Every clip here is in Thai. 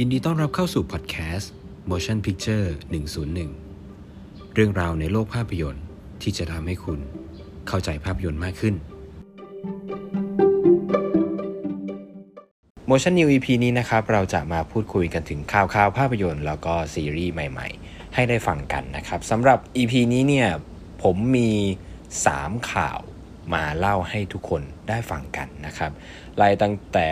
ยินดีต้อนรับเข้าสู่พอดแคสต์ Motion Picture 101 เรื่องราวในโลกภาพยนตร์ที่จะทำให้คุณเข้าใจภาพยนตร์มากขึ้น Motion New EP นี้นะครับ เราจะมาพูดคุยกันถึงข่าวข่าวภาพยนตร์ แล้วก็ซีรีส์ใหม่ๆ ให้ได้ฟังกันนะครับสำหรับ EP นี้เนี่ยผมมี 3 ข่าวมาเล่าให้ทุกคนได้ฟังกันนะครับไล่ตั้งแต่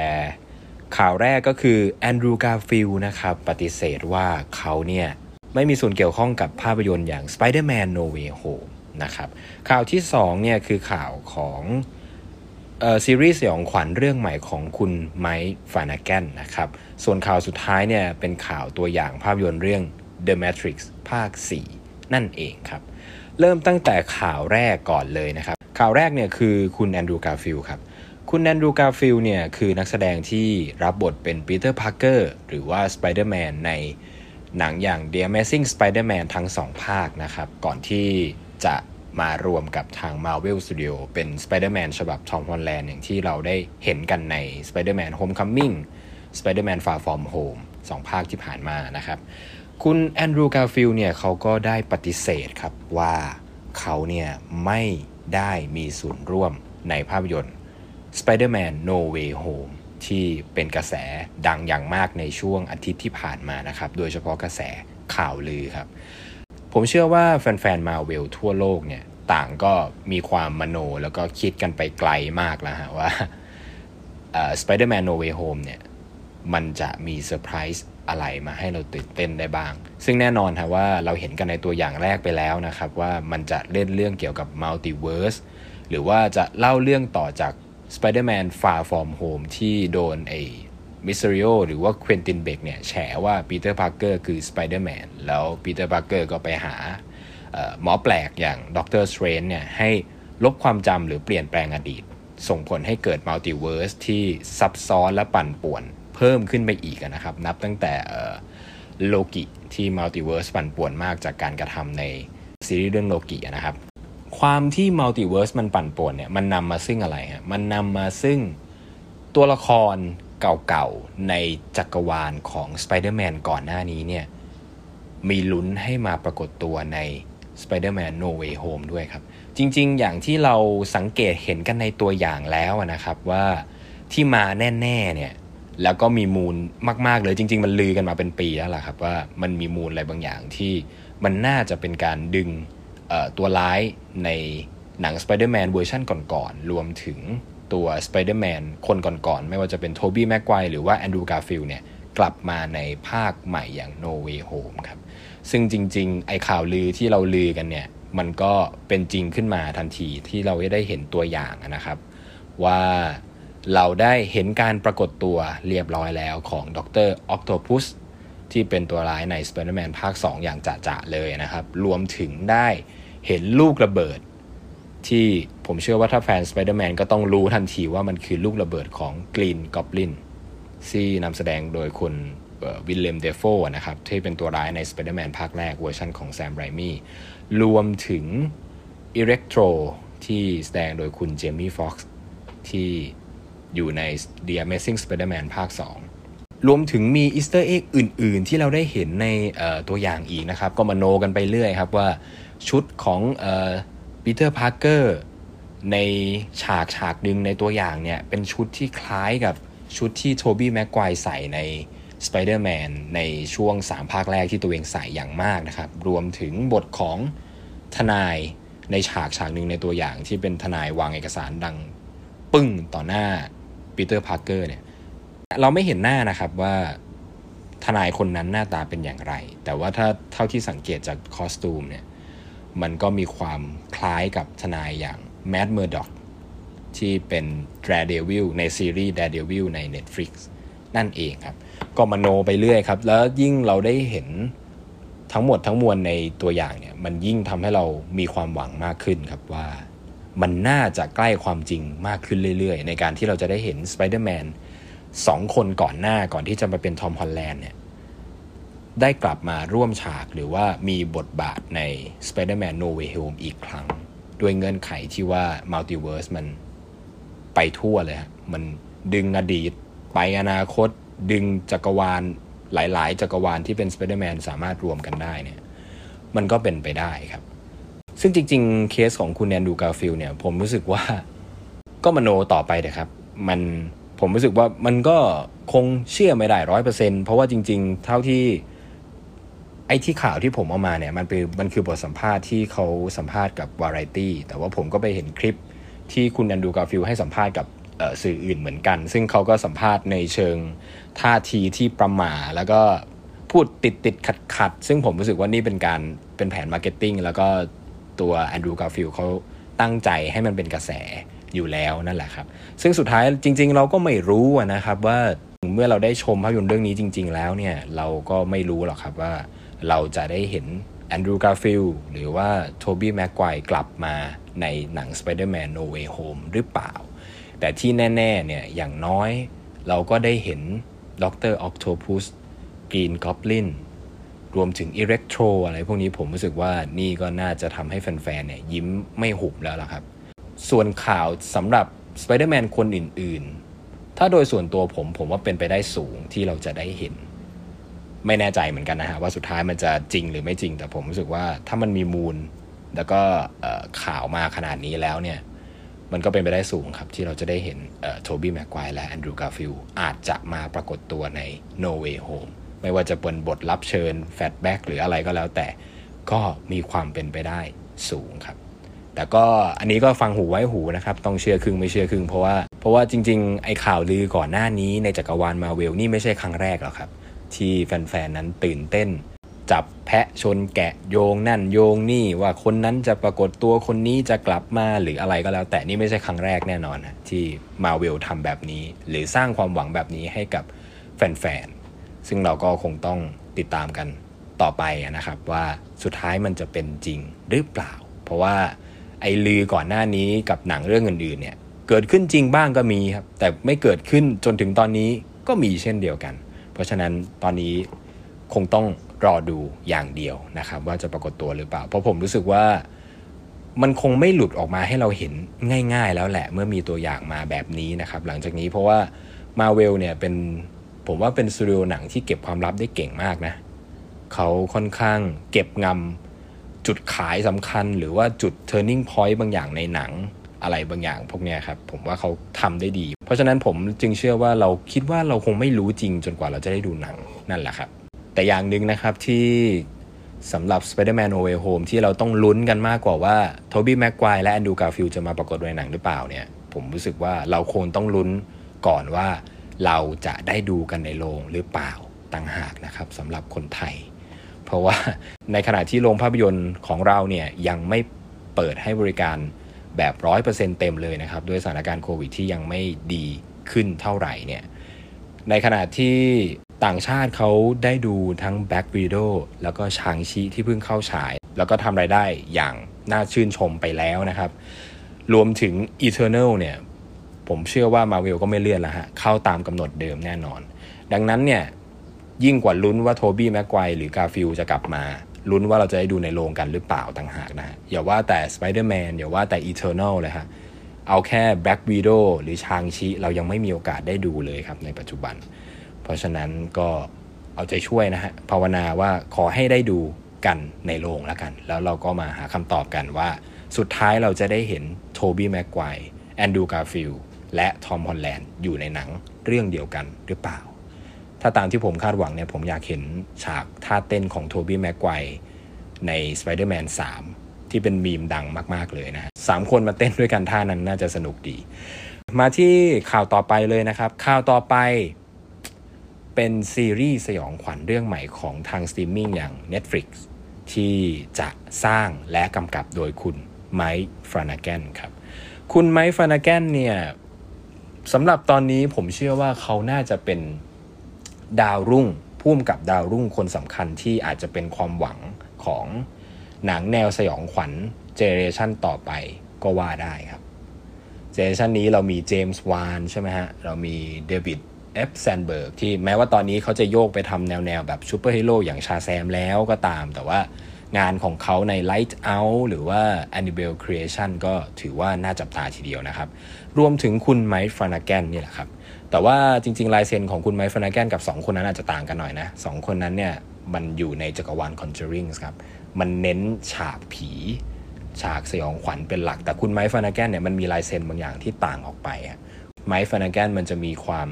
ข่าวแรกก็คือ Andrew Garfield นะครับปฏิเสธว่าเขาเนี่ยไม่มีส่วนเกี่ยวข้องกับภาพยนตร์อย่าง Spider-Man No Way Home นะครับข่าวที่2เนี่ยคือข่าวของซีรีส์สยองขวัญเรื่องใหม่ของคุณ Mike Flanagan นะครับ ส่วนข่าวสุดท้ายเนี่ยเป็นข่าวตัวอย่างภาพยนตร์เรื่อง The Matrix ภาค 4 นั่นเองครับ เริ่มตั้งแต่ข่าวแรกก่อนเลยนะครับ ข่าวแรกเนี่ยคือคุณ Andrew Garfield ครับ คุณ Andrew Garfield เนี่ยคือนักแสดงที่รับบทเป็น Peter Parker หรือว่าสไปเดอร์แมนในหนังอย่าง The Amazing Spider-Man ทั้ง 2 ภาคนะครับ ก่อนที่จะมารวมกับทาง Marvel Studio เป็น Spider-Man ฉบับ Tom Holland อย่างที่เราได้เห็นกันใน Spider-Man Homecoming Spider-Man Far From Home 2 ภาคที่ผ่านมานะครับ คุณ Andrew Garfield เนี่ยเขาก็ได้ปฏิเสธครับว่าเขาเนี่ยไม่ได้มีส่วนร่วมในภาพยนตร์ Spider-Man No Way Home ที่เป็นกระแสดังอย่างมากในช่วงอาทิตย์ที่ผ่านมานะครับ โดยเฉพาะกระแสข่าวลือครับ ผมเชื่อว่าแฟนๆมาเวลทั่วโลกเนี่ยต่างก็มีความมโนแล้วก็คิดกันไปไกลมากแล้วฮะว่า Spider-Man No Way Home เนี่ยมันจะมีเซอร์ไพรส์อะไรมาให้เราตื่นเต้นได้บ้าง ซึ่งแน่นอนฮะว่าเราเห็นกันในตัวอย่างแรกไปแล้วนะครับ ว่ามันจะเล่นเรื่องเกี่ยวกับ multiverse หรือว่าจะเล่าเรื่องต่อจาก Spider-Man Far From Home ที่โดนไอ้ Mysterio หรือว่า Quentin Beck เนี่ยแฉว่า Peter Parker คือสไปเดอร์แมนแล้ว Peter Parker ก็ไปหาหมอแปลกอย่าง Doctor Strange เนี่ยให้ลบความจำหรือเปลี่ยนแปลงอดีต ส่งผลให้เกิด multiverse ที่ซับซ้อนและปั่นป่วน เพิ่มขึ้นไปอีกนะครับ นับตั้งแต่โลกิที่ multiverse ปั่นป่วนมากจากการกระทำในซีรีส์เรื่องโลกินะครับ ความที่ multiverse มันปั่นป่วนเนี่ยมันนำมาซึ่งอะไรฮะมันนำมาซึ่งตัวละครเก่าๆ ในจักรวาลของ Spider-Man ก่อนหน้านี้เนี่ยมีลุ้นให้มาปรากฏตัวใน Spider-Man No Way Home ด้วยครับ จริงๆ อย่างที่เราสังเกตเห็นกันในตัวอย่างแล้วนะครับว่าที่มาแน่ๆเนี่ยแล้วก็มีมูลมาก ๆ เลยจริง ๆ มันลือกันมาเป็นปีแล้วล่ะครับว่ามันมีมูลอะไรบางอย่างที่มันน่าจะเป็นการดึง ตัวร้ายในหนัง Spider-Man เวอร์ชันก่อนๆรวมถึงตัว Spider-Man คนก่อนๆ ไม่ว่าจะเป็นโทบี้แม็กไกวร์หรือว่าแอนดรูว์ การ์ฟิลด์เนี่ยกลับมาในภาคใหม่อย่าง No Way Home ครับ ซึ่งจริงๆ ไอข่าวลือที่เราลือกันเนี่ย มันก็เป็นจริงขึ้นมาทันทีที่เราได้เห็นตัวอย่างนะครับ ว่าเราได้เห็นการปรากฏตัวเรียบร้อยแล้วของดรออกโตพุส ที่เป็นตัวร้ายใน Spider-Man ภาค 2 อย่างจะๆเลยนะครับ รวมถึงได้เห็นลูกระเบิด ที่ผมเชื่อว่าถ้าแฟน Spider-Man ก็ต้องรู้ทันทีว่ามันคือลูกระเบิดของ Green Goblin ที่นำแสดงโดยคุณวิลเลมเดฟโฟนะครับ ที่เป็นตัวร้ายใน Spider-Man ภาคแรกเวอร์ชันของแซมไรมี่รวมถึง Electro ที่แสดงโดยคุณเจมี่ฟ็อกซ์ที่อยู่ใน The Amazing Spider-Man ภาค 2 รวมถึงมี Easter egg อื่น ๆ ที่เราได้เห็นในตัวอย่างอีกนะครับ ก็มาโนกันไปเรื่อยครับว่าชุดของปีเตอร์พาร์เกอร์ในฉากฉากหนึ่งในตัวอย่างเนี่ย เป็นชุดที่คล้ายกับชุดที่โทบี้แม็กไกวร์ใส่ใน Spider-Man ในช่วง 3 ภาคแรกที่ตัวเองใส่อย่างมากนะครับ รวมถึงบทของทนายในฉากฉากหนึ่งในตัวอย่างที่เป็นทนายวางเอกสารดังปึ้งต่อหน้าปีเตอร์พาร์เกอร์เนี่ย เราไม่เห็นหน้านะครับว่าทนายคนนั้นหน้าตาเป็นอย่างไร แต่ว่าถ้าเท่าที่สังเกตจาก costume เนี่ยมันก็มีความคล้ายกับทนายอย่างแมตต์ เมอร์ด็อกที่เป็น Daredevil ในซีรีส์ Daredevil ใน Netflix นั่นเองครับ ก็มโนไปเรื่อยครับ แล้วยิ่งเราได้เห็นทั้งหมดทั้งมวลในตัวอย่างเนี่ย มันยิ่งทำให้เรามีความหวังมากขึ้นครับว่า มันน่าจะใกล้ความจริงมากขึ้นเรื่อยๆ ในการที่เราจะได้เห็นสไปเดอร์แมน สองคนก่อนหน้าก่อนที่จะมาเป็นทอมฮอลแลนด์เนี่ยได้กลับมาร่วมฉากหรือว่ามีบทบาทใน Spider-Man No Way Home อีกครั้ง ด้วยเงื่อนไขที่ว่า Multiverse มันไปทั่วเลยมันดึงอดีต ไปอนาคต ดึงจักรวาลหลาย ๆ จักรวาลที่เป็นสไปเดอร์แมนสามารถรวมกันได้เนี่ยมันก็เป็นไปได้ครับ ซึ่งจริง ๆ เคสของคุณแอนดูกาฟิลเนี่ย ผมรู้สึกว่าก็มโนต่อไปเถอะครับ มัน ผมรู้สึกว่ามันก็คงเชื่อไม่ได้ร้อยเปอร์เซ็นเพราะว่าจริง ๆ เท่าที่ ไอ้ที่ข่าวที่ผมเอามาเนี่ย มันเป็นมันคือบทสัมภาษณ์ที่เขาสัมภาษณ์กับวาไรตี้แต่ว่าผมก็ไปเห็นคลิปที่คุณแอนดูกาฟิลให้สัมภาษณ์กับสื่ออื่นเหมือนกัน ซึ่งเขาก็สัมภาษณ์ในเชิงท่าทีที่ประหม่าแล้วก็พูดติดติดขัดขัดซึ่งผมรู้สึกว่านี่เป็นการเป็นแผน marketing แล้วก็ตัวแอนดรูว์การ์ฟิลด์เขาตั้งใจให้มันเป็นกระแส อยู่แล้วนั่นแหละครับ ซึ่งสุดท้ายจริง ๆ เราก็ไม่รู้นะครับว่าเมื่อเราได้ชมภาพยนตร์เรื่องนี้จริง ๆ แล้วเนี่ยเราก็ไม่รู้หรอกครับว่าเราจะได้เห็นแอนดรูว์การ์ฟิลด์หรือว่าโทบี้แม็กไกวร์กลับมาในหนัง Spider-Man No Way Home หรือเปล่า แต่ที่แน่ ๆ เนี่ยอย่างน้อยเราก็ได้เห็น Doctor Octopus Green Goblin รวมถึง Electro อะไรพวกนี้ผมรู้สึกว่านี่ก็น่าจะทำให้แฟนๆเนี่ยยิ้มไม่หุบแล้วล่ะครับ ส่วนข่าวสำหรับสไปเดอร์แมนคนอื่น ๆ ถ้าโดยส่วนตัวผมผมว่าเป็นไปได้สูงที่เราจะได้เห็น ไม่แน่ใจเหมือนกันนะฮะว่าสุดท้ายมันจะจริงหรือไม่จริง แต่ผมรู้สึกว่าถ้ามันมีมูล แล้วก็ข่าวมาขนาดนี้แล้วเนี่ย มันก็เป็นไปได้สูงครับ ที่เราจะได้เห็นโทบี้แม็กไกวร์และแอนดรูว์การ์ฟิลด์อาจจะมาปรากฏตัวใน No Way Home ไม่ว่าจะเป็นบทรับเชิญ flashback หรืออะไรก็แล้วแต่ก็มีความเป็นไปได้สูงครับ แต่ก็อันนี้ก็ฟังหูไว้หูนะครับต้องเชื่อครึ่งไม่เชื่อครึ่งเพราะว่าเพราะว่าจริง ๆ ไอ้ข่าวลือก่อนหน้านี้ในจักรวาลมาเวลนี่ไม่ใช่ครั้งแรกหรอกครับ ที่แฟนๆนั้นตื่นเต้น จับแพะชนแกะโยงนั่นโยงนี่ว่าคนนั้นจะปรากฏตัวคนนี้จะกลับมาหรืออะไรก็แล้ว แต่นี่ไม่ใช่ครั้งแรกแน่นอนนะที่มาเวลทำแบบนี้ หรือสร้างความหวังแบบนี้ให้กับแฟนๆซึ่งเราก็คงต้องติดตามกันต่อไปนะครับว่าสุดท้ายมันจะเป็นจริงหรือเปล่า เพราะว่า ไอ้ลือก่อนหน้านี้กับหนังเรื่องอื่นๆเนี่ยเกิดขึ้นจริงบ้างก็มีครับ แต่ไม่เกิดขึ้นจนถึงตอนนี้ก็มีเช่นเดียวกัน เพราะฉะนั้นตอนนี้คงต้องรอดูอย่างเดียวนะครับ ว่าจะปรากฏตัวหรือเปล่า เพราะผมรู้สึกว่ามันคงไม่หลุดออกมาให้เราเห็นง่าย ๆ แล้วแหละ เมื่อมีตัวอย่างมาแบบนี้นะครับ หลังจากนี้เพราะว่ามาเวลเนี่ยเป็นผมว่าเป็นสตูดิโอหนังที่เก็บความลับได้เก่งมากนะเขาค่อนข้างเก็บงำ จุดขายสำคัญหรือว่าจุด turning point บางอย่างในหนังอะไรบางอย่างพวกนี้ครับผมว่าเขาทำได้ดี เพราะฉะนั้นผมจึงเชื่อว่าเราคิดว่าเราคงไม่รู้จริงจนกว่าเราจะได้ดูหนังนั่นแหละครับ แต่อย่างหนึ่งนะครับที่สำหรับ Spider-Man No Way Home ที่เราต้องลุ้นกันมากกว่าว่าโทบี้แม็กควายและแอนดูการ์ฟิลจะมาปรากฏในหนังหรือเปล่าเนี่ย ผมรู้สึกว่าเราคงต้องลุ้นก่อนว่าเราจะได้ดูกันในโรงหรือเปล่าต่างหากนะครับสำหรับคนไทย ราะว่าในขณะที่โรงภาพยนตร์ของเราเนี่ยยังไม่เปิดให้บริการแบบร้อยเปอร์เซ็นต์เต็มเลยนะครับด้วยสถานการณ์โควิดที่ยังไม่ดีขึ้นเท่าไหร่เนี่ยในขณะที่ต่างชาติเขาได้ดูทั้ง Black Widow แล้วก็ชางชีที่เพิ่งเข้าฉาย แล้วก็ทำไรายได้อย่างน่าชื่นชมไปแล้วนะครับ รวมถึง Eternal เนี่ยผมเชื่อว่ามาเวลก็ไม่เลื่อนแล้วฮะเข้าตามกำหนดเดิมแน่นอน ดังนั้นเนี่ย ยิ่งกว่าลุ้นว่าโทบี้แม็กไกวหรือกาฟิลจะกลับมาลุ้นว่าเราจะได้ดูในโรงกันหรือเปล่าต่างหากนะอย่าว่าแต่ Spider-Man อย่าว่าแต่ Eternals เลยฮะเอาแค่ Black Widow หรือ Shang-Chi เรายังไม่มีโอกาสได้ดูเลยครับในปัจจุบัน เพราะฉะนั้นก็เอาใจช่วยนะฮะภาวนาว่าขอให้ได้ดูกันในโรงแล้วกัน แล้วเราก็มาหาคำตอบกันว่า สุดท้ายเราจะได้เห็นโทบี้แม็กไกวร์ แอนดรูว์ การ์ฟิลด์และทอมฮอลแลนด์อยู่ในหนังเรื่องเดียวกันหรือเปล่า ถ้าตามที่ผมคาดหวังเนี่ยผมอยากเห็นฉากท่าเต้นของโทบี้แม็กไกวร์ใน Spider-Man 3 ที่เป็นมีมดังมากๆเลยนะสามคนมาเต้นด้วยกันท่านั้นน่าจะสนุกดี มาที่ข่าวต่อไปเลยนะครับ ข่าวต่อไปเป็นซีรีส์สยองขวัญเรื่องใหม่ของทางสตรีมมิ่งอย่าง Netflix ที่จะสร้างและกำกับโดยคุณไมค์ฟลานาแกนครับ คุณไมค์ฟลานาแกนเนี่ยสำหรับตอนนี้ผมเชื่อว่าเขาน่าจะเป็น ดาวรุ่งพุ่มกับดาวรุ่งคนสำคัญที่อาจจะเป็นความหวังของหนังแนวสยองขวัญ generation ต่อไปก็ว่าได้ครับ generation นี้เรามีเจมส์วานใช่ไหมฮะ เรามีเดวิดเอฟแซนเบิร์กที่แม้ว่าตอนนี้เขาจะโยกไปทำแนวๆแบบซูเปอร์ฮีโร่อย่าง Shazam แล้วก็ตาม แต่ว่างานของเขาใน Lights Out หรือว่า Annabelle Creation ก็ถือว่าน่าจับตาทีเดียวนะครับ รวมถึงคุณไมค์ฟานาแกนนี่แหละครับ แต่ว่าจริง ๆ ลายเซ็นของคุณไมค์ฟนาแกนกับ 2 คนนั้นอาจจะต่างกันหน่อยนะสองคนนั้นเนี่ยมันอยู่ในจักรวาล Conjuring ครับ มันเน้นฉากผี ฉากสยองขวัญเป็นหลัก แต่คุณไมค์ฟนาแกนเนี่ยมันมีลายเซ็นบางอย่างที่ต่างออกไปไมค์ฟนาแกนมันจะมีความ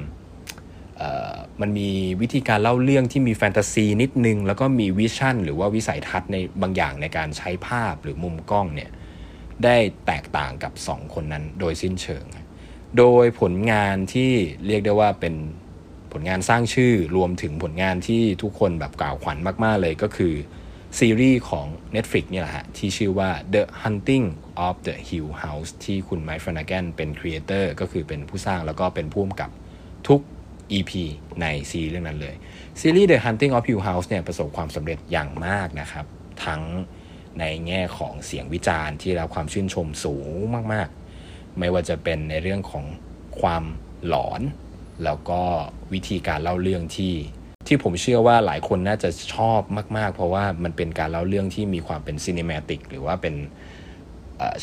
มันมีวิธีการเล่าเรื่องที่มีแฟนตาซีนิดนึง แล้วก็มีวิชั่น หรือว่าวิสัยทัศน์ในบางอย่างในการใช้ภาพหรือมุมกล้องเนี่ยได้แตกต่างกับ 2 คนนั้นโดยสิ้นเชิง โดยผลงานที่เรียกได้ว่าเป็นผลงานสร้างชื่อรวมถึงผลงานที่ทุกคนแบบกล่าวขวัญมาก ๆ เลยก็คือซีรีส์ของ Netflix นี่แหละฮะ ที่ชื่อว่า The Hunting of the Hill House ที่คุณไมค์ฟนาแกนเป็นครีเอเตอร์ก็คือเป็นผู้สร้างแล้วก็เป็นผู้กำกับทุก EP ในซีรีส์เรื่องนั้นเลย ซีรีส์ The Hunting of Hill House เนี่ยประสบความสำเร็จอย่างมากนะครับ ทั้งในแง่ของเสียงวิจารณ์ที่รับความชื่นชมสูงมากๆ ไม่ว่าจะเป็นในเรื่องของความหลอน แล้วก็วิธีการเล่าเรื่องที่ ที่ผมเชื่อว่าหลายคนน่าจะชอบมาก ๆ เพราะว่ามันเป็นการเล่าเรื่องที่มีความเป็นซีนิมติกหรือว่าเป็น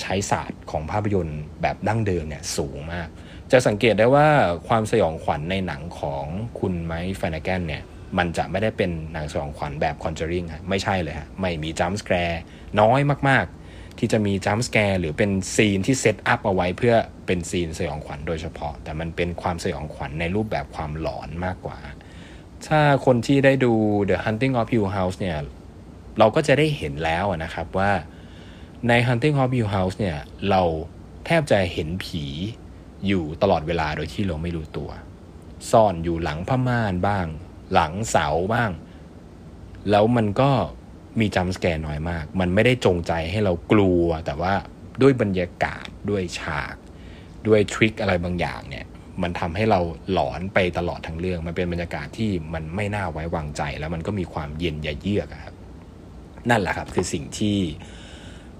ใช้ศาสตร์ของภาพยนตร์แบบดั้งเดิมเนี่ยสูงมาก จะสังเกตได้ว่าความสยองขวัญในหนังของคุณไมค์ ฟลานาแกนเนี่ยมันจะไม่ได้เป็นหนังสยองขวัญแบบ Conjuring ฮะไม่ใช่เลยฮะไม่มี jump scare น้อยมาก ที่จะมี jump scare หรือเป็นซีนที่ set up เอาไว้เพื่อเป็นซีนสยองขวัญโดยเฉพาะ แต่มันเป็นความสยองขวัญในรูปแบบความหลอนมากกว่า ถ้าคนที่ได้ดู The Haunting of Hill House เนี่ยเราก็จะได้เห็นแล้วนะครับว่าใน Hunting of Hill House เนี่ยเราแทบจะเห็นผีอยู่ตลอดเวลาโดยที่เราไม่รู้ตัว ซ่อนอยู่หลังผ้าม่านบ้าง หลังเสาบ้าง แล้วมันก็ มีจัมส์แกร์น้อยมาก มันไม่ได้จงใจให้เรากลัว แต่ว่าด้วยบรรยากาศด้วยฉาก ด้วยทริคอะไรบางอย่างเนี่ย มันทำให้เราหลอนไปตลอดทั้งเรื่อง มันเป็นบรรยากาศที่มันไม่น่าไว้วางใจ แล้วมันก็มีความเย็นยเยือกครับ นั่นแหละครับคือสิ่งที่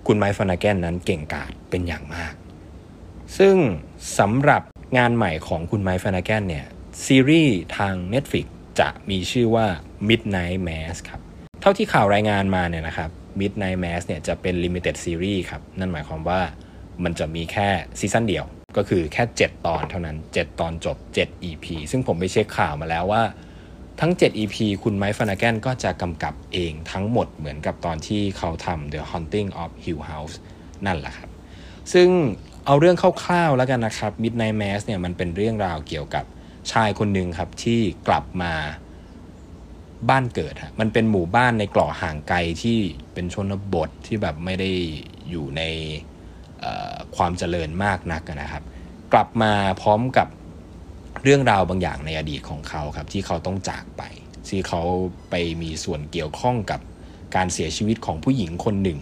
คุณไมค์ฟานาแกนนั้นเก่งกาจเป็นอย่างมาก ซึ่งสำหรับงานใหม่ของคุณไมค์ฟานาแกนเนี่ยซีรีส์ทาง Netflix จะมีชื่อว่า Midnight Mass ครับ เท่าที่ข่าวรายงานมาเนี่ยนะครับ Midnight Mass เนี่ยจะเป็น Limited Series ครับ นั่นหมายความว่ามันจะมีแค่ซีซั่นเดียว ก็คือแค่ 7 ตอนเท่านั้น 7 ตอนจบ 7 EP ซึ่งผมไปเช็คข่าวมาแล้วว่าทั้ง 7 EP คุณไมค์ฟานาแกนก็จะกำกับเองทั้งหมดเหมือนกับตอนที่เขาทำ The Haunting of Hill House นั่นแหละครับ ซึ่งเอาเรื่องคร่าวๆแล้วกันนะครับ Midnight Mass เนี่ยมันเป็นเรื่องราวเกี่ยวกับชายคนหนึ่งครับที่กลับมา บ้านเกิดฮะมันเป็นหมู่บ้านในกล่อห่างไกลที่เป็นชนบทที่แบบไม่ได้อยู่ในความเจริญมากนักนะครับ กลับมาพร้อมกับเรื่องราวบางอย่างในอดีตของเขาครับ ที่เขาต้องจากไป ที่เขาไปมีส่วนเกี่ยวข้องกับการเสียชีวิตของผู้หญิงคนหนึ่ง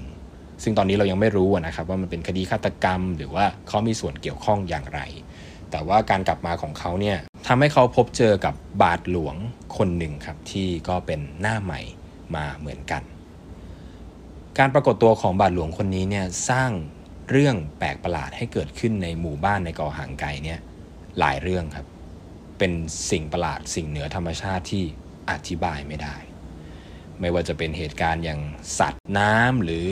ซึ่งตอนนี้เรายังไม่รู้นะครับ ว่ามันเป็นคดีฆาตกรรม หรือว่าเขามีส่วนเกี่ยวข้องอย่างไร แต่ว่าการกลับมาของเขาเนี่ยทำให้เขาพบเจอกับบาทหลวงคนหนึ่งครับที่ก็เป็นหน้าใหม่มาเหมือนกัน การปรากฏตัวของบาทหลวงคนนี้เนี่ยสร้างเรื่องแปลกประหลาดให้เกิดขึ้นในหมู่บ้านในเกาะห่างไกลเนี่ยหลายเรื่องครับ เป็นสิ่งประหลาดสิ่งเหนือธรรมชาติที่อธิบายไม่ได้ ไม่ว่าจะเป็นเหตุการณ์อย่างสัตว์น้ำหรือ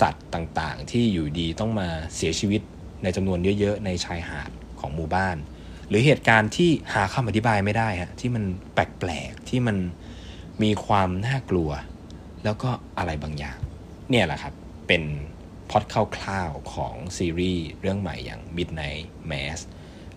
สัตว์ต่างๆ ที่อยู่ดีต้องมาเสียชีวิตในจำนวนเยอะๆ ในชายหาด ของหมู่บ้าน หรือเหตุการณ์ที่หาคำอธิบายไม่ได้ฮะที่มันแปลกๆที่มันมีความน่ากลัว แล้วก็อะไรบางอย่าง เนี่ยแหละครับ เป็นพอดคร่าวๆของซีรีส์เรื่องใหม่อย่าง Midnight Mass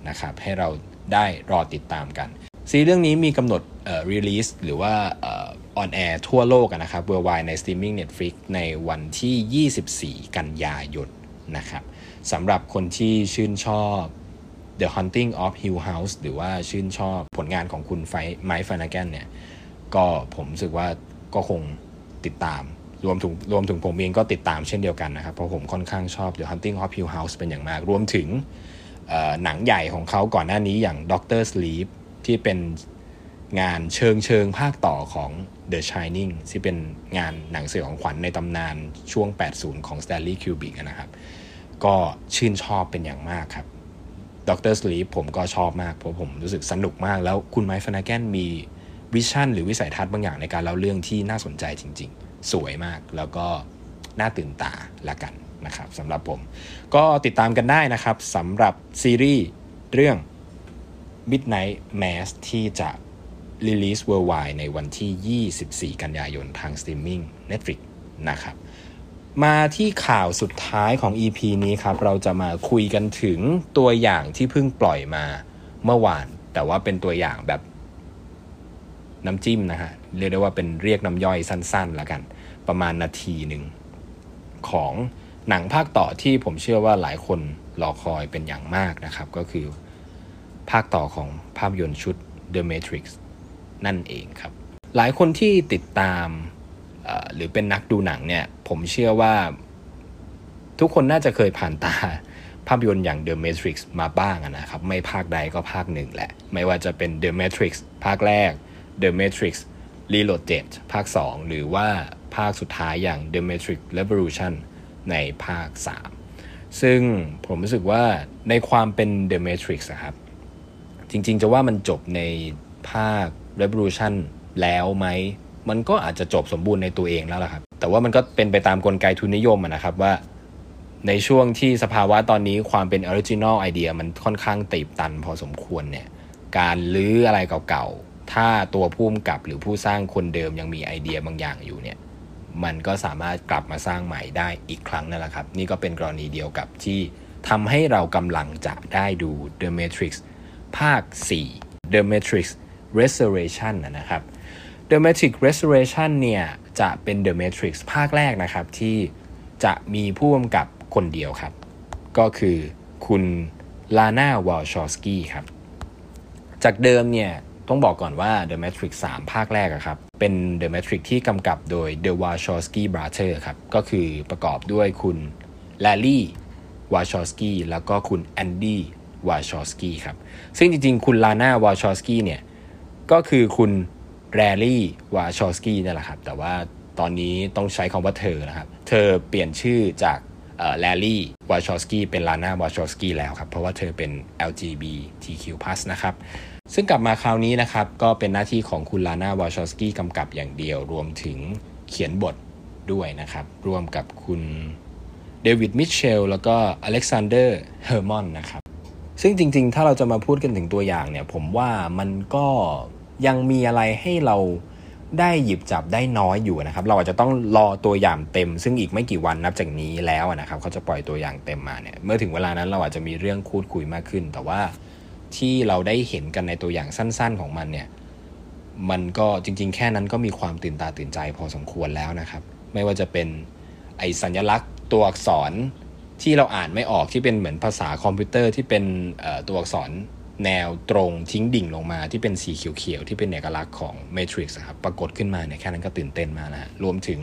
นะครับให้เราได้รอติดตามกัน ซีรีส์เรื่องนี้มีกำหนดเอ่อ release หรือว่าเอ่อ on air ทั่วโลกนะครับ worldwide ใน streaming Netflix ในวันที่ 24 กันยายนนะครับสำหรับคนที่ชื่นชอบ The Haunting of Hill House หรือว่าชื่นชอบผลงานของคุณไฟไมค์ฟานาแกนเนี่ย ก็ผมรู้สึกว่าก็คงติดตาม รวมถึงรวมถึงผมเองก็ติดตามเช่นเดียวกันนะครับ เพราะผมค่อนข้างชอบ The Hunting of Hill House เป็นอย่างมาก รวมถึงหนังใหญ่ของเขาก่อนหน้านี้อย่าง Doctor Sleep ที่เป็นงานเชิงเชิงภาคต่อของ The Shining ที่เป็นงานหนังสือของขวัญในตำนานช่วง 80 ของ Stanley Kubrick นะครับ ก็ชื่นชอบเป็นอย่างมากครับ Doctor Sleep ผมก็ชอบมาก เพราะผมรู้สึกสนุกมาก แล้วคุณไมค์ ฟลานาแกนมี vision หรือวิสัยทัศน์บางอย่างในการเล่าเรื่องที่น่าสนใจจริง ๆ สวยมากแล้วก็น่าตื่นตาละกันนะครับสำหรับผม ก็ติดตามกันได้นะครับสำหรับซีรีส์เรื่อง Midnight Mass ที่จะ release worldwide ในวันที่ 24 กันยายนทางสตรีมมิ่ง Netflix นะครับ มาที่ข่าวสุดท้ายของ EP นี้ครับ เราจะมาคุยกันถึงตัวอย่างที่เพิ่งปล่อยมาเมื่อวาน แต่ว่าเป็นตัวอย่างแบบน้ำจิ้มนะฮะ เรียกได้ว่าเป็นเรียกน้ำย่อยสั้นๆแล้วกัน ประมาณนาทีหนึ่งของหนังภาคต่อที่ผมเชื่อว่าหลายคนรอคอยเป็นอย่างมากนะครับ ก็คือภาคต่อของภาพยนตร์ชุด The Matrix นั่นเองครับ หลายคนที่ติดตาม หรือเป็นนักดูหนังเนี่ยผมเชื่อว่าทุกคนน่าจะเคยผ่านตาภาพยนตร์อย่าง The Matrix มาบ้างนะครับ ไม่ภาคใดก็ภาคหนึ่งแหละ ไม่ว่าจะเป็น The Matrix ภาคแรก The Matrix Reloaded ภาค 2 หรือว่าภาคสุดท้ายอย่าง The Matrix Revolution ในภาค 3 ซึ่งผมรู้สึกว่าในความเป็น The Matrix ครับ จริงๆ จะว่ามันจบในภาค Revolution แล้วไหม มันก็อาจจะจบสมบูรณ์ในตัวเองแล้วล่ะครับ แต่ว่ามันก็เป็นไปตามกลไกทุนนิยมนะครับว่า ในช่วงที่สภาวะตอนนี้ความเป็น original idea มันค่อนข้างตีบตันพอสมควรเนี่ยการลื้ออะไรเก่าๆ ถ้าตัวผู้กำกับหรือผู้สร้างคนเดิมยังมีไอเดียบางอย่างอยู่เนี่ยมันก็สามารถกลับมาสร้างใหม่ได้อีกครั้งนั่นแหละครับ นี่ก็เป็นกรณีเดียวกับที่ทำให้เรากำลังจะได้ดู The Matrix ภาค 4 The Matrix Resurrections นะครับ The Matrix Resurrections เนี่ยจะเป็น The Matrix ภาคแรกนะครับ ที่จะมีผู้กำกับคนเดียวครับ ก็คือคุณลาน่าวอลชอสกี้ครับ จากเดิมเนี่ยต้องบอกก่อนว่า The Matrix 3 ภาคแรกครับ เป็น The Matrix ที่กำกับโดย The Wachowski Brother ครับ ก็คือประกอบด้วยคุณ Larry Wachowski แล้วก็คุณ Andy Wachowski ครับ ซึ่งจริงๆ คุณลาน่าวาชอสกี้เนี่ย ก็คือคุณ แลร์รี่วาชอสกี้นี่แหละครับ แต่ว่าตอนนี้ต้องใช้คำว่าเธอนะครับ เธอเปลี่ยนชื่อจากแลร์รี่วาชอสกี้เป็นลาน่าวาชอสกี้แล้วครับ เพราะว่าเธอเป็น LGBTQ+ นะครับ ซึ่งกลับมาคราวนี้นะครับ ก็เป็นหน้าที่ของคุณลาน่าวาชอสกี้กำกับอย่างเดียว รวมถึงเขียนบทด้วยนะครับ ร่วมกับคุณเดวิดมิเชลแล้วก็อเล็กซานเดอร์เฮอร์มอนนะครับ ซึ่งจริงๆ ถ้าเราจะมาพูดกันถึงตัวอย่างเนี่ย ผมว่ามันก็ ยังมีอะไรให้เราได้หยิบจับได้น้อยอยู่นะครับ เราอาจจะต้องรอตัวอย่างเต็ม ซึ่งอีกไม่กี่วันนับจากนี้แล้วนะครับ เขาจะปล่อยตัวอย่างเต็มมาเนี่ย เมื่อถึงเวลานั้นเราอาจจะมีเรื่องคูดคุยมากขึ้น แต่ว่าที่เราได้เห็นกันในตัวอย่างสั้น ๆของมันเนี่ย มันก็จริง ๆ แค่นั้นก็มีความตื่นตาตื่นใจพอสมควรแล้วนะครับ ไม่ว่าจะเป็นไอสัญลักษณ์ตัวอักษรที่เราอ่านไม่ออกที่เป็นเหมือนภาษาคอมพิวเตอร์ที่เป็นตัวอักษร แนวตรงทิ้งดิ่งลงมาที่เป็นสีเขียวๆ ที่เป็นเอกลักษณ์ของ Matrix ครับปรากฏขึ้นมาเนี่ยแค่นั้นก็ตื่นเต้นมากนะรวมถึง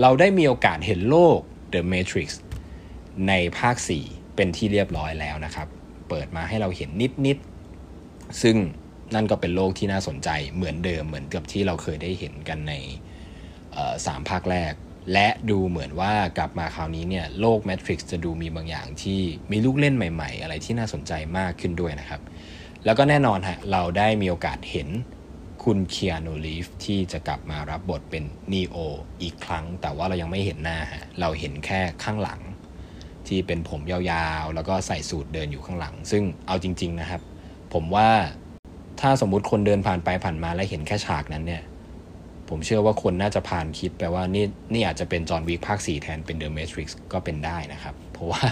เราได้มีโอกาสเห็นโลก The Matrix ในภาค 4 เป็นที่เรียบร้อยแล้วนะครับ เปิดมาให้เราเห็นนิดๆ ซึ่งนั่นก็เป็นโลกที่น่าสนใจเหมือนเดิมเหมือนกับที่เราเคยได้เห็นกันในสามภาคแรก และดูเหมือนว่ากลับมาคราวนี้เนี่ยโลก Matrix จะดูมีบางอย่างที่มีลูกเล่นใหม่ ๆ อะไรที่น่าสนใจมากขึ้นด้วยนะครับ แล้วก็แน่นอนฮะเราได้มีโอกาสเห็นคุณเคียโนลีฟที่จะกลับมารับบทเป็นนีโออีกครั้ง แต่ว่าเรายังไม่เห็นหน้าฮะเราเห็นแค่ข้างหลัง ที่เป็นผมยาวๆ แล้วก็ใส่สูตรเดินอยู่ข้างหลัง ซึ่งเอาจริง ๆนะครับ ผมว่าถ้าสมมุติคนเดินผ่านไปผ่านมาแล้วเห็นแค่ฉากนั้นเนี่ย ผมเชื่อว่าคนน่าจะผ่านคิดไปว่านี่นี่อาจจะเป็นจอห์นวิกภาค 4 แทนเป็นเดอะเมทริกซ์ก็เป็นได้นะครับ เพราะว่า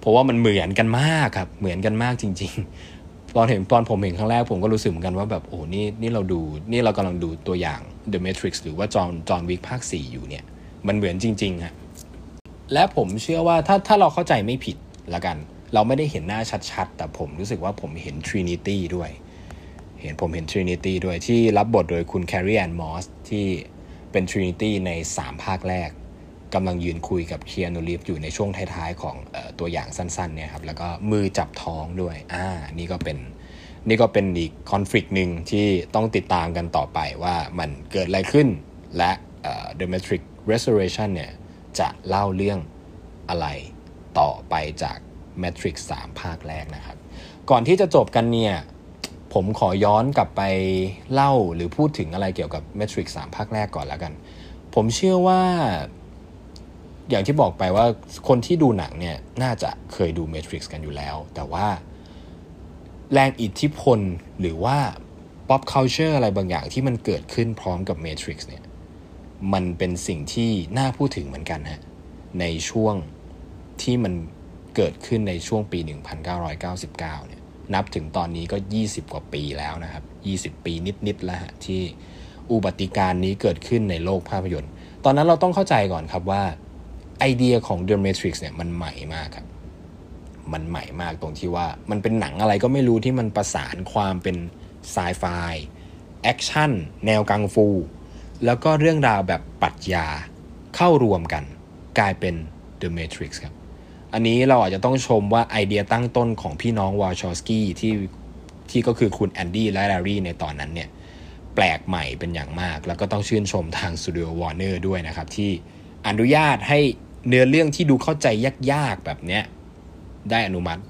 เพราะว่ามันเหมือนกันมากครับ เหมือนกันมากจริง ๆ ตอนเห็นตอนผมเห็นครั้งแรกผมก็รู้สึกเหมือนกันว่าแบบโอ้นี่นี่เราดูนี่เรากำลังดูตัวอย่าง The Matrix หรือว่าจอห์นจอห์นวิกภาค 4 อยู่เนี่ย มันเหมือนจริงๆฮะและผมเชื่อว่าถ้าถ้าเราเข้าใจไม่ผิดละกัน เราไม่ได้เห็นหน้าชัดๆ แต่ผมรู้สึกว่าผมเห็น Trinity ด้วย เห็นผมเห็น Trinity ด้วยที่รับบทโดยคุณ Carrie Ann Moss ที่เป็น Trinity ใน 3 ภาคแรกกำลังยืนคุยกับเคียนูรีฟอยู่ในช่วงท้ายๆ ของออตัวอย่างสั้นๆเนี่ยครับแล้วก็มือจับท้องด้วยอ่านี่ก็เป็นนี่ก็เป็นอีกคอนฟ lict หนึ่งที่ต้องติดตามกันต่อไปว่ามันเกิดอะไรขึ้น และ The Matrix Restoration เนี่ยจะเล่าเรื่องอะไรต่อไปจาก Matrix 3 ภาคแรกนะครับ ก่อนที่จะจบกันเนี่ย ผมขอย้อนกลับไปเล่าหรือพูดถึงอะไรเกี่ยวกับ Matrix 3 ภาคแรกก่อนแล้วกัน ผมเชื่อว่า อย่างที่บอกไปว่าคนที่ดูหนังเนี่ย น่าจะเคยดู Matrix กันอยู่แล้ว แต่ว่าแรงอิทธิพลหรือว่า pop culture อะไรบางอย่างที่มันเกิดขึ้นพร้อมกับ Matrix เนี่ย มันเป็นสิ่งที่น่าพูดถึงเหมือนกันฮะ ในช่วงที่มันเกิดขึ้นในช่วงปี 1999เนี่ย นับถึงตอนนี้ก็ 20 กว่าปีแล้วนะครับ 20 ปีนิดๆแล้วฮะที่อุบัติการนี้เกิดขึ้นในโลกภาพยนตร์ ตอนนั้นเราต้องเข้าใจก่อนครับว่าไอเดียของ The Matrix เนี่ยมันใหม่มากครับ มันใหม่มากตรงที่ว่ามันเป็นหนังอะไรก็ไม่รู้ที่มันประสานความเป็นไซไฟแอคชั่นแนวกังฟู แล้วก็เรื่องราวแบบปรัชญาเข้ารวมกัน กลายเป็น The Matrix ครับ อันนี้เราอาจจะต้องชมว่าไอเดียตั้งต้นของพี่น้องวาชอสกี้ที่ที่ก็คือคุณแอนดี้และแลร์รี่ในตอนนั้นเนี่ยแปลกใหม่เป็นอย่างมาก แล้วก็ต้องชื่นชมทางสตูดิโอวอร์เนอร์ด้วยนะครับ ที่อนุญาตให้เนื้อเรื่องที่ดูเข้าใจยากๆแบบเนี้ยได้อนุมัติ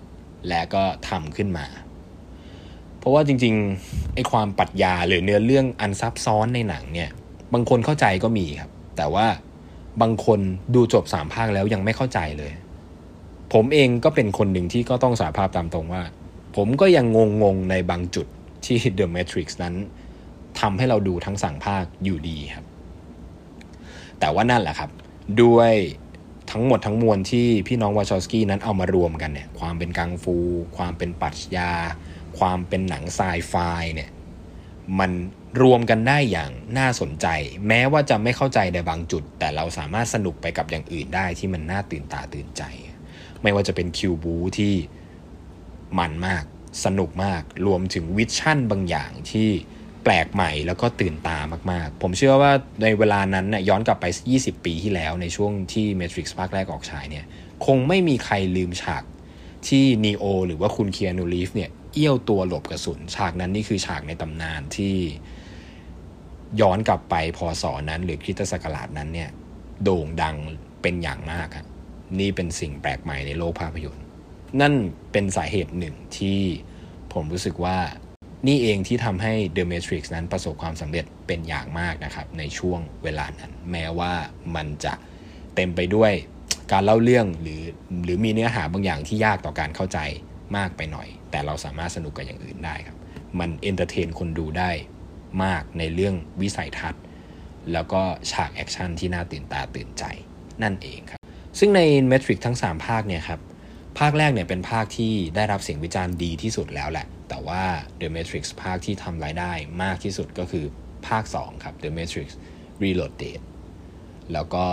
และก็ทำขึ้นมา เพราะว่าจริงๆไอความปรัชญาหรือเนื้อเรื่องอันซับซ้อนในหนังเนี่ย บางคนเข้าใจก็มีครับ แต่ว่าบางคนดูจบสามภาคแล้วยังไม่เข้าใจเลย ผมเองก็เป็นคนหนึ่งที่ก็ต้องสาภาพตามตรงว่า ผมก็ยังงงๆในบางจุดที่ The Matrix นั้นทำให้เราดูทั้งสั่งภาคอยู่ดีครับ แต่ว่านั่นแหละครับ ด้วยทั้งหมดทั้งมวลที่พี่น้องวาชอสกี้นั้นเอามารวมกันเนี่ย ความเป็นกังฟู ความเป็นปรัชญา ความเป็นหนังไซไฟเนี่ย มันรวมกันได้อย่างน่าสนใจ แม้ว่าจะไม่เข้าใจในบางจุด แต่เราสามารถสนุกไปกับอย่างอื่นได้ที่มันน่าตื่นตาตื่นใจ ไม่ว่าจะเป็นคิวบูที่มันมากสนุกมาก รวมถึงวิชั่นบางอย่างที่แปลกใหม่แล้วก็ตื่นตามากๆ ผมเชื่อว่าในเวลานั้นน่ยย้อนกลับไป 20 ปีที่แล้วในช่วงที่ Matrix ภาคแรกออกฉายเนี่ย คงไม่มีใครลืมฉากที่นีโอหรือว่าคุณเคียนูรีฟเนี่ย เอี้ยวตัวหลบกระสุน ฉากนั้นนี่คือฉากในตำนานที่ย้อนกลับไปพศนั้น หรือคริสตศักราชนั้นเนี่ย โด่งดังเป็นอย่างมากครับ นี่เป็นสิ่งแปลกใหม่ในโลกภาพยนตร์ นั่นเป็นสาเหตุหนึ่งที่ผมรู้สึกว่านี่เองที่ทำให้ The Matrix นั้นประสบความสำเร็จเป็นอย่างมากนะครับ ในช่วงเวลานั้น แม้ว่ามันจะเต็มไปด้วยการเล่าเรื่องหรือหรือมีเนื้อหาบางอย่างที่ยากต่อการเข้าใจมากไปหน่อย แต่เราสามารถสนุกกับอย่างอื่นได้ครับ มัน entertain คนดูได้มากในเรื่องวิสัยทัศน์ แล้วก็ฉากแอคชั่นที่น่าตื่นตาตื่นใจนั่นเองครับ ซึ่งใน Matrix ทั้ง 3 ภาคเนี่ยครับภาคแรกเนี่ยเป็นภาคที่ได้รับเสียงวิจารณ์ดีที่สุดแล้วแหละ แต่ว่า The Matrix ภาคที่ทำรายได้มากที่สุดก็คือภาค 2 ครับ The Matrix Reloaded แล้วก็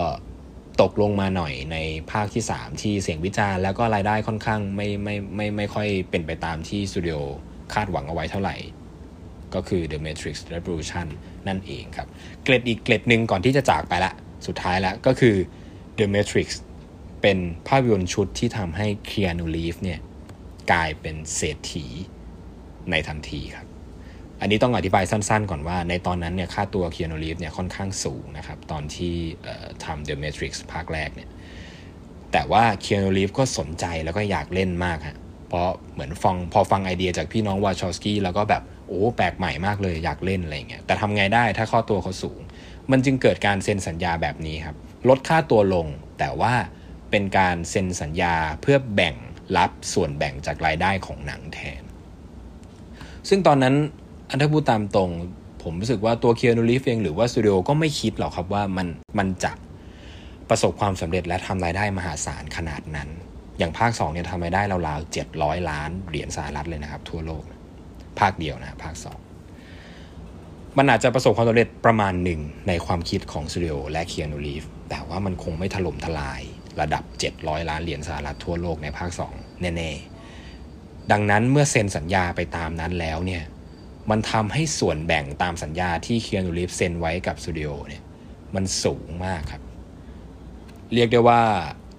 ตกลงมาหน่อยในภาคที่ 3 ที่เสียงวิจารณ์แล้วก็รายได้ค่อนข้างไม่ไม่ไม่ไม่ค่อยเป็นไปตามที่สตูดิโอคาดหวังเอาไว้เท่าไหร่ ก็คือ The Matrix Revolution นั่นเองครับ เกรดอีกเกรดหนึ่งก่อนที่จะจากไปละ สุดท้ายแล้วก็คือ The Matrix เป็นภาพยนตร์ชุดที่ทำให้เคียนูรีฟเนี่ยกลายเป็นเศรษฐีในทันทีครับ อันนี้ต้องอธิบายสั้นๆ ก่อนว่าในตอนนั้นเนี่ยค่าตัวเคียนูรีฟเนี่ยค่อนข้างสูงนะครับ ตอนที่ทำ The Matrix ภาคแรกเนี่ยแต่ว่าเคียนูรีฟก็สนใจแล้วก็อยากเล่นมากฮะเพราะเหมือนฟังพอฟังไอเดียจากพี่น้องวาชอสกี้แล้วก็แบบโอ้แปลกใหม่มากเลยอยากเล่นอะไรเงี้ยแต่ทำไงได้ถ้าข้อตัวเขาสูง มันจึงเกิดการเซ็นสัญญาแบบนี้ครับลดค่าตัวลงแต่ว่า เป็นการเซ็นสัญญาเพื่อแบ่งรับส่วนแบ่งจากรายได้ของหนังแทน ซึ่งตอนนั้นอันถ้าพูดตามตรง ผมรู้สึกว่าตัวเคียนูรีฟเองหรือว่าสตูดิโอก็ไม่คิดหรอกครับว่ามันมันจะประสบความสำเร็จและทำรายได้มหาศาลขนาดนั้น อย่างภาค2เนี่ยทำรายได้ราวๆเจ็ดร้อยล้านเหรียญสหรัฐเลยนะครับ ทั่วโลก ภาคเดียวนะภาค 2มันอาจจะประสบความสำเร็จประมาณหนึ่งในความคิดของสตูดิโอและเคียนูรีฟแต่ว่ามันคงไม่ถล่มทลาย ระดับ 700 ล้านเหรียญสหรัฐทั่วโลกในภาค 2 แน่ๆ ดังนั้นเมื่อเซ็นสัญญาไปตามนั้นแล้วเนี่ยมันทำให้ส่วนแบ่งตามสัญญาที่เคียนูรีฟเซ็นไว้กับสตูดิโอเนี่ยมันสูงมากครับ เรียกได้ว่า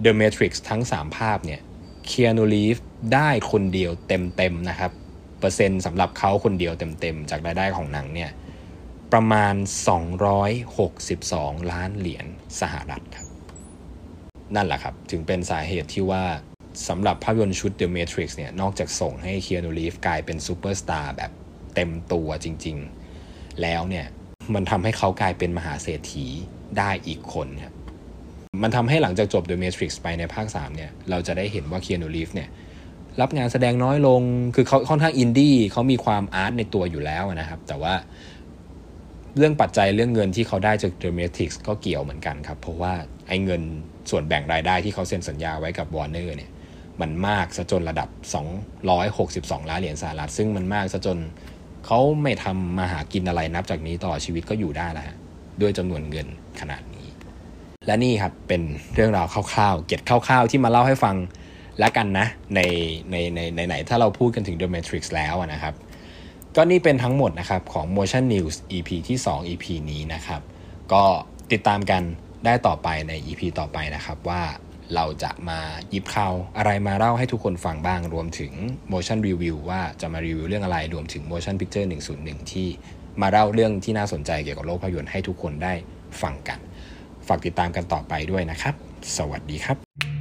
The Matrix ทั้ง 3 ภาพเนี่ยเคียนูรีฟได้คนเดียวเต็มๆนะครับ เปอร์เซ็นต์สำหรับเขาคนเดียวเต็มๆ จากรายได้ของหนังเนี่ยประมาณ 262 ล้านเหรียญสหรัฐครับ นั่นแหละครับ ถึงเป็นสาเหตุที่ว่าสำหรับภาพยนตร์ชุด The Matrix เนี่ยนอกจากส่งให้เคียนูรีฟกลายเป็นซูเปอร์สตาร์แบบเต็มตัวจริง ๆ แล้วเนี่ยมันทำให้เขากลายเป็นมหาเศรษฐีได้อีกคนครับมันทำให้หลังจากจบ The Matrix ไปในภาค 3 เนี่ย เราจะได้เห็นว่าเคียนูรีฟเนี่ยรับงานแสดงน้อยลง คือเขาค่อนข้างอินดี้เขามีความ art ในตัวอยู่แล้วนะครับ แต่ว่าเรื่องปัจจัยเรื่องเงินที่เขาได้จาก d r a m a t i c s ก็เกี่ยวเหมือนกันครับ เพราะว่าไอ้เงิน ส่วนแบ่งรายได้ที่เขาเซ็นสัญญาไว้กับ Warner เนี่ยมันมากซะจนระดับ 262 ล้านเหรียญสหรัฐ ซึ่งมันมากซะจนเขาไม่ทำมาหากินอะไรนับจากนี้ต่อชีวิตก็อยู่ได้แล้วด้วยจำนวนเงินขนาดนี้ และนี่ครับเป็นเรื่องราวคร่าวๆ เก็ตคร่าวๆ ที่มาเล่าให้ฟังแล้วกันนะในในในในไหนถ้าเราพูดกันถึง The Matrix แล้วนะครับ ก็นี่เป็นทั้งหมดนะครับของ Motion News EP ที่ 2 EP นี้นะครับ ก็ติดตามกัน ได้ต่อไปใน EP ต่อไปนะครับว่าเราจะมาหยิบข่าวอะไรมาเล่าให้ทุกคนฟังบ้างรวมถึง motion review ว่าจะมารีวิวเรื่องอะไรรวมถึง motion picture 101 ที่มาเล่าเรื่องที่น่าสนใจเกี่ยวกับโลกภาพยนตร์ให้ทุกคนได้ฟังกัน ฝากติดตามกันต่อไปด้วยนะครับ สวัสดีครับ